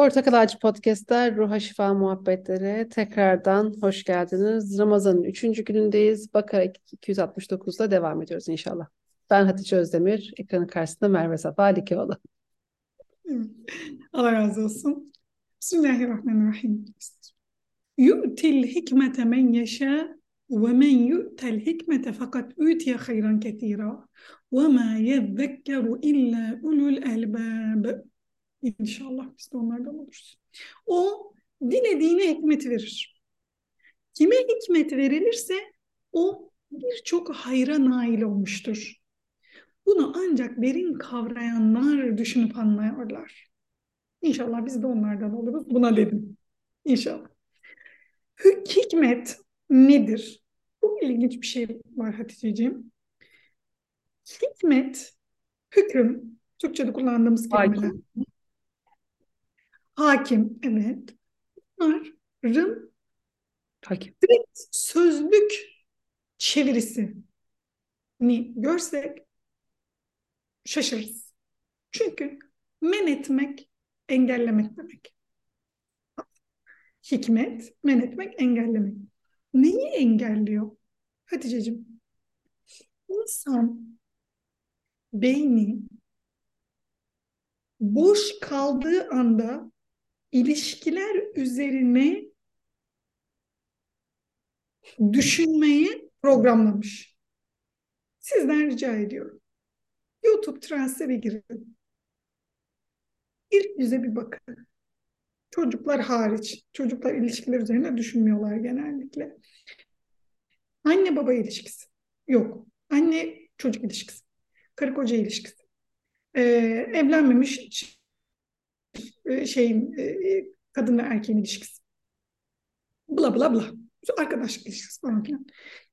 Portakal Ağacı Podcast'ler, Ruha Şifa Muhabbetleri tekrardan hoş geldiniz. Ramazan'ın üçüncü günündeyiz. Bakarak 269'da devam ediyoruz inşallah. Ben Hatice Özdemir, ekranın karşısında Merve Safa Alikeoğlu. Allah razı olsun. Bismillahirrahmanirrahim. Yu'til hikmete men yeşâ ve men yu'tel hikmete fakat utiye hayran ketira ve ma yezzekkeru illa ulul elbâb. İnşallah biz de onlardan oluruz. O dilediğine hikmet verir. Kime hikmet verilirse o birçok hayra nail olmuştur. Bunu ancak derin kavrayanlar düşünüp anlıyorlar. İnşallah biz de onlardan oluruz. Buna dedim. İnşallah. Hikmet nedir? Bu ilginç bir şey var Hatice'ciğim. Hikmet, hüküm, Türkçe'de kullandığımız kelimeler. Hakim, evet. Bunların Hakim. direkt sözlük çevirisi ni görsek şaşırırız. Çünkü men etmek, engellemek demek. Hikmet, men etmek, engellemek. Neyi engelliyor? Hatice'cim, insan beyni boş kaldığı anda ilişkiler üzerine düşünmeyi programlamış. Sizden rica ediyorum. YouTube Translate'e girin. İlk yüze bir bakın. Çocuklar hariç. Çocuklar ilişkiler üzerine düşünmüyorlar genellikle. Anne baba ilişkisi. Yok. Anne çocuk ilişkisi. Karı koca ilişkisi. Ee, evlenmemiş şey e, kadın ve erkeğin ilişkisi. Bla bla bla. Arkadaşlık ilişkisi falan filan.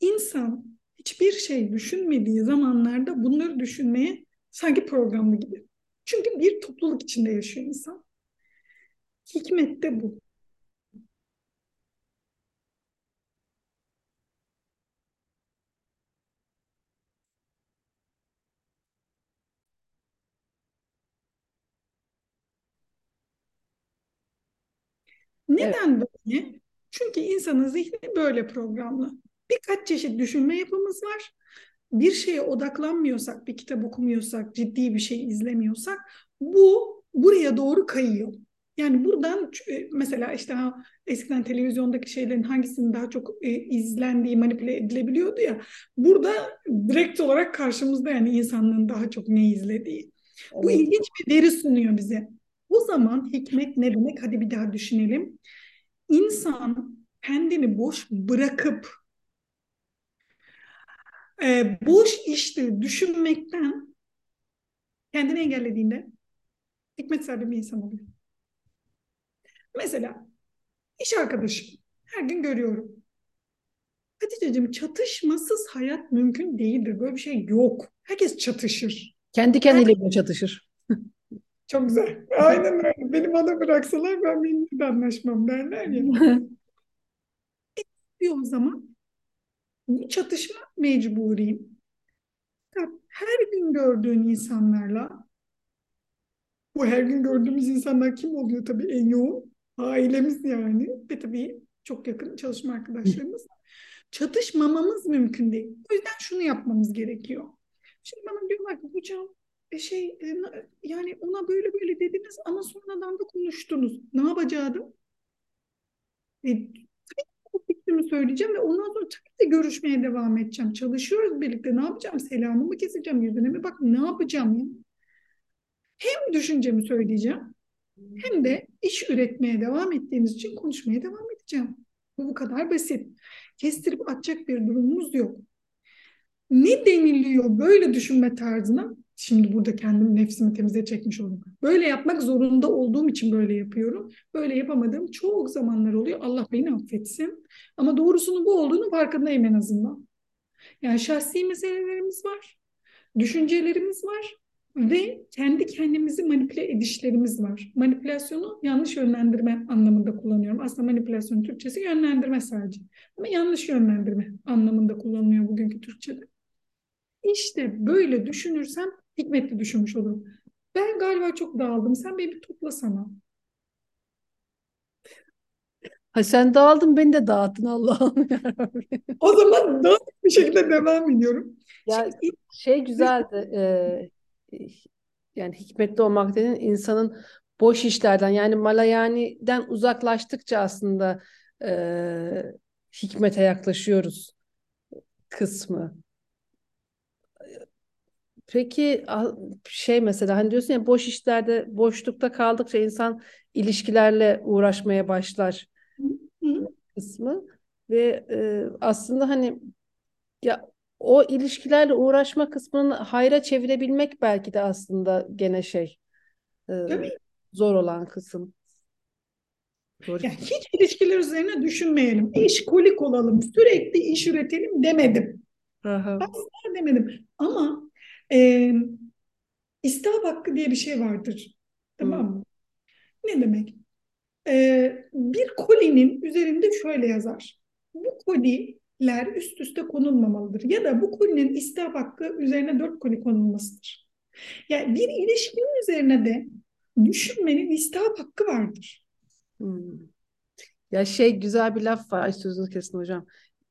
İnsan hiçbir şey düşünmediği zamanlarda bunları düşünmeye sanki programlı gibi. Çünkü bir topluluk içinde yaşıyor insan. Hikmet de bu. Neden evet. böyle? Çünkü insanın zihni böyle programlı. Birkaç çeşit düşünme yapımız var. Bir şeye odaklanmıyorsak, bir kitap okumuyorsak, ciddi bir şey izlemiyorsak bu buraya doğru kayıyor. Yani buradan e, mesela işte ha, eskiden televizyondaki şeylerin hangisinin daha çok e, izlendiği, manipüle edilebiliyordu ya. Burada direkt olarak karşımızda yani insanlığın daha çok ne izlediği. Evet. Bu ilginç bir veri sunuyor bize. O zaman hikmet ne demek? Hadi bir daha düşünelim. İnsan kendini boş bırakıp e, boş işleri düşünmekten kendini engellediğinde hikmet sahibi bir insan oluyor. Mesela iş arkadaşım her gün görüyorum. Hatice'cim çatışmasız hayat mümkün değildir. Böyle bir şey yok. Herkes çatışır. Kendi kendiyle Her... çatışır. Çok güzel. Aynen öyle. Beni bana bıraksalar ben benimle de anlaşmam derler ya. e, o zaman bu çatışma mecburiyim. Her gün gördüğün insanlarla bu her gün gördüğümüz insanlar kim oluyor tabii en yoğun? Ailemiz yani ve tabii çok yakın çalışma arkadaşlarımız. Çatışmamamız mümkün değil. O yüzden şunu yapmamız gerekiyor. Şimdi bana diyorlar ki hocam şey e, yani ona böyle böyle dediniz ama sonradan da konuştunuz. Ne yapacaktım? E, tabii fikrimi söyleyeceğim ve ondan sonra tabii de görüşmeye devam edeceğim. Çalışıyoruz birlikte. Ne yapacağım? Selamımı keseceğim. Yüzüne mi bak ne yapacağım ya? Hem düşüncemi söyleyeceğim hem de iş üretmeye devam ettiğimiz için konuşmaya devam edeceğim. Bu bu kadar basit. Kestirip atacak bir durumumuz yok. Ne deniliyor böyle düşünme tarzına? Şimdi burada kendim nefsimi temize çekmiş oldum. Böyle yapmak zorunda olduğum için böyle yapıyorum. Böyle yapamadığım çok zamanlar oluyor. Allah beni affetsin. Ama doğrusunun bu olduğunu farkındayım en azından. Yani şahsi meselelerimiz var. Düşüncelerimiz var. Ve kendi kendimizi manipüle edişlerimiz var. Manipülasyonu yanlış yönlendirme anlamında kullanıyorum. Aslında manipülasyon Türkçesi yönlendirme sadece. Ama yanlış yönlendirme anlamında kullanılıyor bugünkü Türkçe'de. İşte böyle düşünürsem hikmetli düşünmüş olurum. Ben galiba çok dağıldım. Sen beni bir toplasana. Ha sen dağıldın beni de dağıttın Allah'ım yarabbim. O zaman daha bir şekilde devam ediyorum. Ya Şimdi şey güzeldi. e, yani hikmetli olmak dediğin insanın boş işlerden yani malayani'den uzaklaştıkça aslında e, hikmete yaklaşıyoruz kısmı. Peki a- şey mesela hani diyorsun ya boş işlerde boşlukta kaldıkça insan ilişkilerle uğraşmaya başlar kısmı ve e, aslında hani ya o ilişkilerle uğraşma kısmını hayra çevirebilmek belki de aslında gene şey e, zor olan kısım. Doğru. yani hiç ilişkiler üzerine düşünmeyelim. İşkolik olalım, sürekli iş üretelim demedim. Aha. Asla demedim. Ama e, istihap hakkı diye bir şey vardır. Tamam mı? Ne demek? E, bir kolinin üzerinde şöyle yazar. Bu koliler üst üste konulmamalıdır. Ya da bu kolinin istihap hakkı üzerine dört koli konulmasıdır. Yani bir ilişkinin üzerine de düşünmenin istihap hakkı vardır. Hmm. Ya şey güzel bir laf var. Ay sözünü kesin hocam.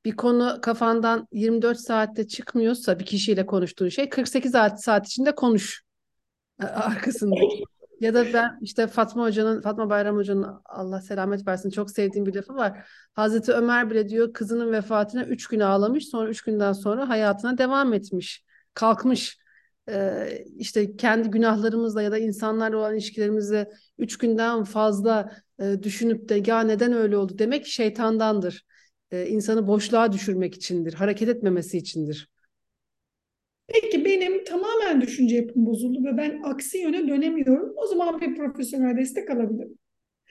Bir konu kafandan 24 saatte çıkmıyorsa bir kişiyle konuştuğun şey 48 saat, saat içinde konuş arkasındaki. Ya da ben işte Fatma Hoca'nın, Fatma Bayram Hoca'nın Allah selamet versin çok sevdiğim bir lafı var. Hazreti Ömer bile diyor kızının vefatına 3 gün ağlamış sonra 3 günden sonra hayatına devam etmiş. Kalkmış. Ee, işte kendi günahlarımızla ya da insanlarla olan ilişkilerimizle 3 günden fazla e, düşünüp de ya neden öyle oldu demek şeytandandır. Ee, insanı boşluğa düşürmek içindir, hareket etmemesi içindir. Peki benim tamamen düşünce yapım bozuldu ve ben aksi yöne dönemiyorum. O zaman bir profesyonel destek alabilirim.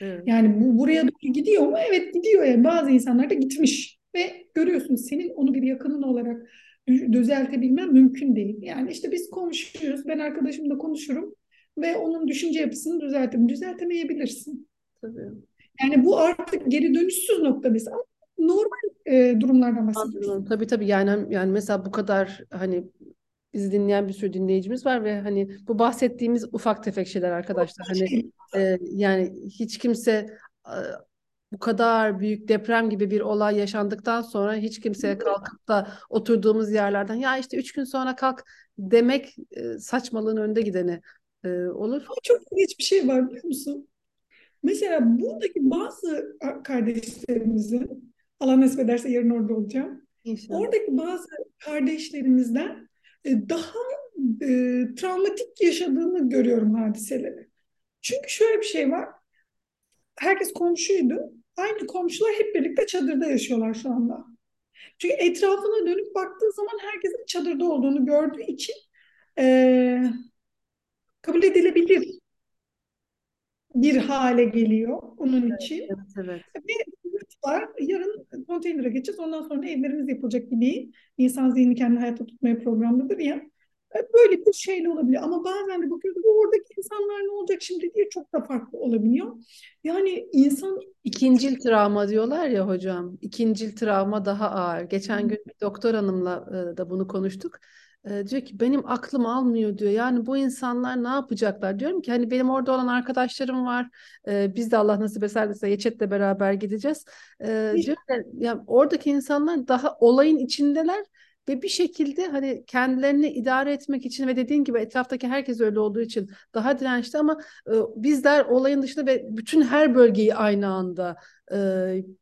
Evet. Yani bu buraya doğru gidiyor mu? Evet gidiyor. Yani bazı insanlar da gitmiş. Ve görüyorsun senin onu bir yakının olarak dü- düzeltebilmen mümkün değil. Yani işte biz konuşuyoruz. Ben arkadaşımla konuşurum ve onun düşünce yapısını düzeltirim. Düzeltemeyebilirsin. Tabii. Yani bu artık geri dönüşsüz nokta biz. Ama normal e, durumlardan bahsediyoruz. Anlıyorum. Tabii tabii yani yani mesela bu kadar hani bizi dinleyen bir sürü dinleyicimiz var ve hani bu bahsettiğimiz ufak tefek şeyler arkadaşlar. Hani e, yani hiç kimse e, bu kadar büyük deprem gibi bir olay yaşandıktan sonra hiç kimseye kalkıp da oturduğumuz yerlerden ya işte üç gün sonra kalk demek e, saçmalığın önde gideni e, olur. Çok ilginç bir şey var biliyor musun? Mesela buradaki bazı kardeşlerimizin, Allah nasip ederse yarın orada olacağım. İnşallah. Oradaki bazı kardeşlerimizden e, daha e, travmatik yaşadığını görüyorum hadiseleri. Çünkü şöyle bir şey var. Herkes komşuydu. Aynı komşular hep birlikte çadırda yaşıyorlar şu anda. Çünkü etrafına dönüp baktığı zaman herkesin çadırda olduğunu gördüğü için e, kabul edilebilir bir hale geliyor onun için. Evet evet. Var. Yarın konteynere geçeceğiz. Ondan sonra evlerimiz yapılacak gibi. İnsan zihni kendini hayatta tutmaya programlıdır ya. E, Böyle bir şeyle olabiliyor. Ama bazen de bakıyoruz "Bu oradaki insanlar ne olacak şimdi diye çok da farklı olabiliyor. Yani insan İkincil travma diyorlar ya hocam. İkincil travma daha ağır. Geçen gün bir doktor hanımla e, da bunu konuştuk. E, diyor ki benim aklım almıyor diyor. Yani bu insanlar ne yapacaklar? Diyorum ki hani benim orada olan arkadaşlarım var. E, biz de Allah nasip ederse Yeçet'le beraber gideceğiz. E, diyor ki, ya oradaki insanlar daha olayın içindeler ve bir şekilde hani kendilerini idare etmek için ve dediğin gibi etraftaki herkes öyle olduğu için daha dirençli ama e, bizler olayın dışında ve bütün her bölgeyi aynı anda e,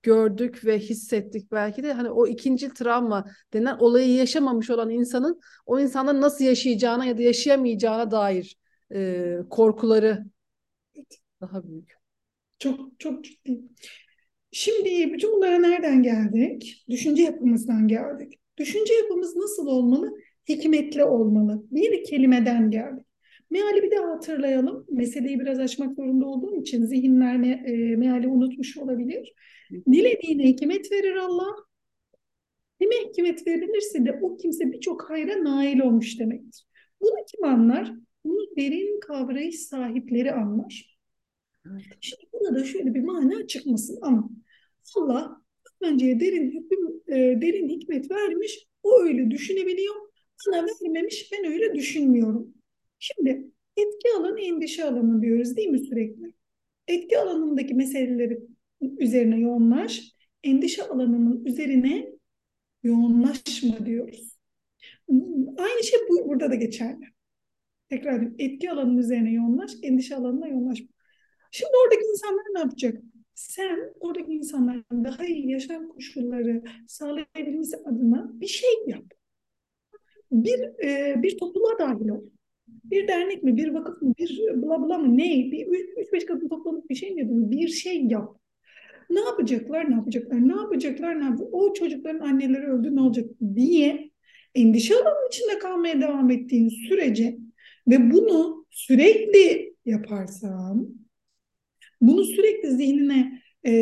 gördük ve hissettik belki de hani o ikinci travma denen olayı yaşamamış olan insanın o insanların nasıl yaşayacağına ya da yaşayamayacağına dair e, korkuları daha büyük. çok çok ciddi. Şimdi bütün bunlara nereden geldik? Düşünce yapımızdan geldik. Düşünce yapımız nasıl olmalı? Hikmetli olmalı. Bir kelimeden geldik. Meali bir daha hatırlayalım. Meseleyi biraz açmak zorunda olduğum için zihinler me e, meali unutmuş olabilir. Dilediğine hikmet verir Allah. Kime hikmet verilirse de o kimse birçok hayra nail olmuş demektir. Bunu kim anlar? Bunu derin kavrayış sahipleri anlar. Şimdi burada şöyle bir mana çıkmasın ama Allah önceye derin hüküm, e, derin hikmet vermiş. O öyle düşünebiliyor. Bana vermemiş. Ben öyle düşünmüyorum. Şimdi etki alanı, endişe alanı diyoruz değil mi sürekli? Etki alanındaki meseleleri üzerine yoğunlaş, endişe alanının üzerine yoğunlaşma diyoruz. Aynı şey bu, burada da geçerli. Tekrar edeyim. Etki alanının üzerine yoğunlaş, endişe alanına yoğunlaşma. Şimdi oradaki insanlar ne yapacak? Sen oradaki insanların daha iyi yaşam koşulları sağlayabilmesi adına bir şey yap. Bir e, bir topluluğa dahil ol. Bir dernek mi, bir vakıf mı, bir bla bla mı ne? Bir üç beş kadın toplanıp bir şey mi yapıyor? Bir şey yap. Ne yapacaklar, ne yapacaklar, ne yapacaklar, ne yapacaklar? O çocukların anneleri öldü ne olacak diye endişe alanının içinde kalmaya devam ettiğin sürece ve bunu sürekli yaparsan, bunu sürekli zihnine e,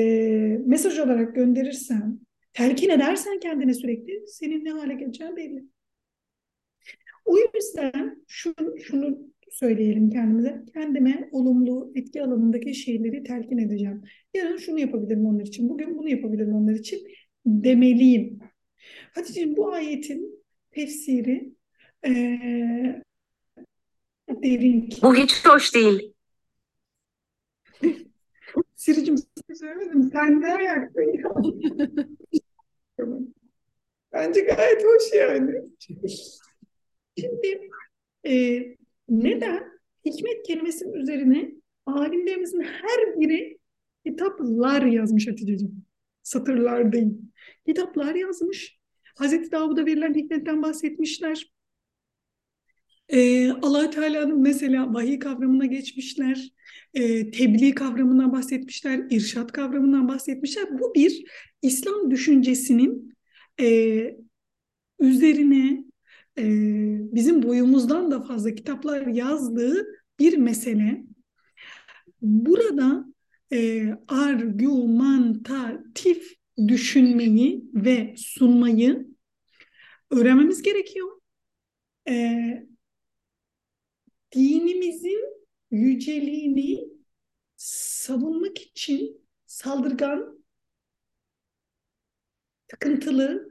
mesaj olarak gönderirsen, telkin edersen kendine sürekli senin ne hale geleceğin belli. O yüzden şunu, şunu söyleyelim kendimize. Kendime olumlu etki alanındaki şeyleri telkin edeceğim. Yarın şunu yapabilirim onlar için. Bugün bunu yapabilirim onlar için demeliyim. Hatice'nin bu ayetin tefsiri ee, derin. Bu hiç hoş değil. Siricim size söylemedim. Sen ne ayaktın ya? Bence gayet hoş yani. Şimdi e, neden? Hikmet kelimesinin üzerine alimlerimizin her biri kitaplar yazmış Hatice'ciğim. Satırlar değil. Kitaplar yazmış. Hazreti Davud'a verilen hikmetten bahsetmişler. Ee, allah Teala'nın mesela vahiy kavramına geçmişler. E, tebliğ kavramından bahsetmişler. irşat kavramından bahsetmişler. Bu bir İslam düşüncesinin e, üzerine e, bizim boyumuzdan da fazla kitaplar yazdığı bir mesele. Burada e, argümantatif düşünmeyi ve sunmayı öğrenmemiz gerekiyor. E, dinimizin yüceliğini savunmak için saldırgan, takıntılı,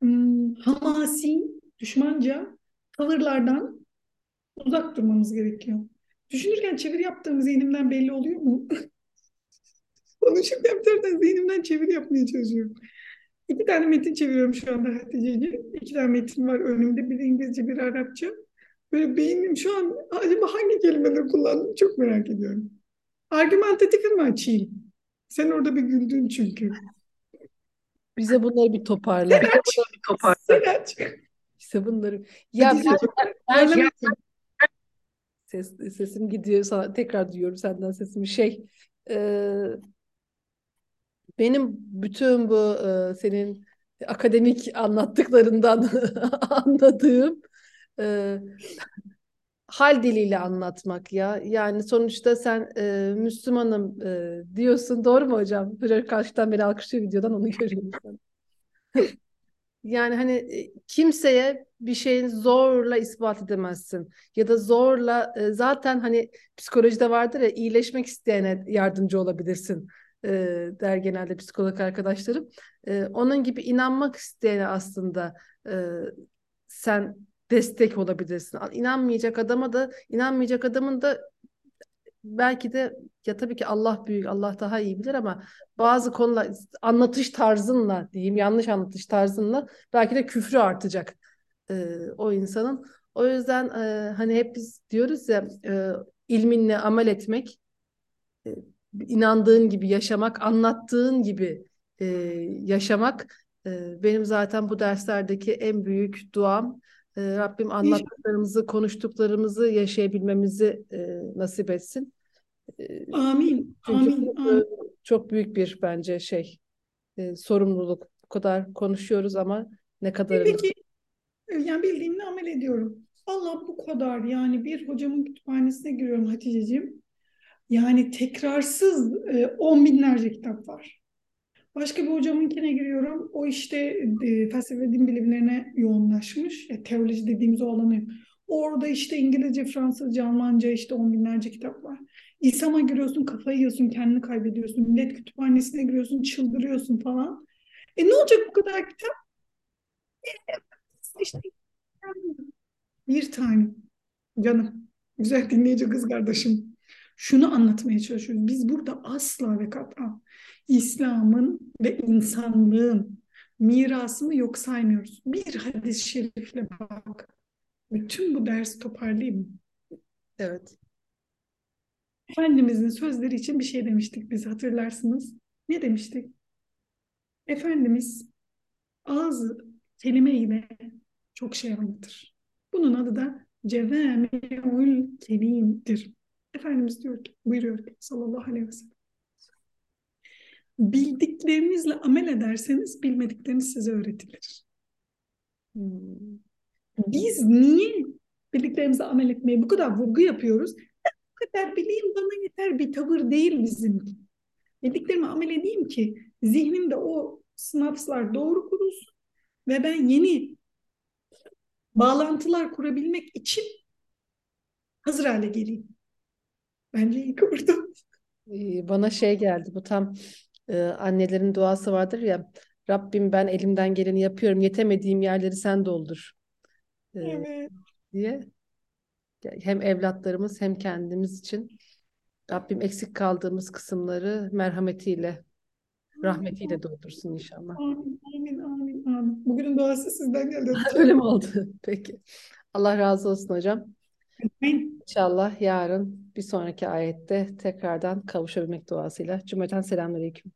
hmm, hamasi, düşmanca tavırlardan uzak durmamız gerekiyor. Düşünürken çeviri yaptığım zihnimden belli oluyor mu? Konuşurken bir zihnimden çeviri yapmaya çalışıyorum. İki tane metin çeviriyorum şu anda Hatice'ciğim. İki tane metin var önümde. Bir İngilizce, bir Arapça. Böyle beynim şu an acaba hangi kelimeleri kullandım çok merak ediyorum. Argümantatifi mi açayım? Sen orada bir güldün çünkü. Bize bunları bir toparla. Sen aç. Bir toparla. Sen aç. İşte bunları. Ya Hatice, ben, ben, ben- bakın. ses, sesim gidiyor sana tekrar duyuyorum senden sesimi şey e, benim bütün bu e, senin akademik anlattıklarından anladığım e, hal diliyle anlatmak ya yani sonuçta sen e, Müslümanım e, diyorsun doğru mu hocam? Böyle karşıdan beni alkışlıyor videodan onu görüyorum. Yani hani e, kimseye bir şeyin zorla ispat edemezsin. Ya da zorla e, zaten hani psikolojide vardır ya iyileşmek isteyene yardımcı olabilirsin e, der genelde psikolog arkadaşlarım. E, onun gibi inanmak isteyene aslında e, sen destek olabilirsin. İnanmayacak adama da inanmayacak adamın da belki de ya tabii ki Allah büyük, Allah daha iyi bilir ama bazı konular anlatış tarzınla diyeyim yanlış anlatış tarzınla belki de küfrü artacak e, o insanın. O yüzden e, hani hep biz diyoruz ya e, ilminle amel etmek, e, inandığın gibi yaşamak, anlattığın gibi e, yaşamak e, benim zaten bu derslerdeki en büyük duam. E, Rabbim anlattıklarımızı, konuştuklarımızı yaşayabilmemizi e, nasip etsin. E, Amin. çünkü Amin. bu, Amin. e, çok büyük bir bence şey e, sorumluluk. Bu kadar konuşuyoruz ama ne kadarını Peki yani bildiğimle amel ediyorum. Allah bu kadar yani bir hocamın kütüphanesine giriyorum Hatice'ciğim. Yani tekrarsız e, on binlerce kitap var. Başka bir hocamınkine giriyorum. O işte e, felsefe ve din bilimlerine yoğunlaşmış. E, teoloji dediğimiz o alanı. Orada işte İngilizce, Fransızca, Almanca işte on binlerce kitap var. İSAM'a giriyorsun, kafayı yiyorsun, kendini kaybediyorsun. Millet kütüphanesine giriyorsun, çıldırıyorsun falan. E ne olacak bu kadar kitap? İşte bir tane canım, güzel dinleyici kız kardeşim. Şunu anlatmaya çalışıyoruz. Biz burada asla ve kat'a İslam'ın ve insanlığın mirasını yok saymıyoruz. Bir hadis-i şerifle bak. Bütün bu dersi toparlayayım? Evet. Efendimizin sözleri için bir şey demiştik biz hatırlarsınız. Ne demiştik? Efendimiz ağzı kelimeyle çok şey anlatır. Bunun adı da cevami'ül kelimdir. Efendimiz diyor ki, buyuruyor ki sallallahu aleyhi ve sellem. Bildiklerinizle amel ederseniz bilmedikleriniz size öğretilir. Hmm. Biz niye bildiklerimizle amel etmeye bu kadar vurgu yapıyoruz? Bu kadar bileyim bana yeter bir tavır değil bizim. Bildiklerime amel edeyim ki zihnimde o synapslar doğru kurulsun ve ben yeni bağlantılar kurabilmek için hazır hale geleyim. Bence iyi kıvırdım. Bana şey geldi bu tam e, annelerin duası vardır ya Rabbim ben elimden geleni yapıyorum yetemediğim yerleri sen doldur e, Evet. diye hem evlatlarımız hem kendimiz için Rabbim eksik kaldığımız kısımları merhametiyle rahmetiyle doldursun inşallah. Amin, amin, amin, amin. Bugünün duası sizden geldi. Öyle mi oldu? Peki. Allah razı olsun hocam. Amin. İnşallah yarın bir sonraki ayette tekrardan kavuşabilmek duasıyla. Cümleten selamünaleyküm.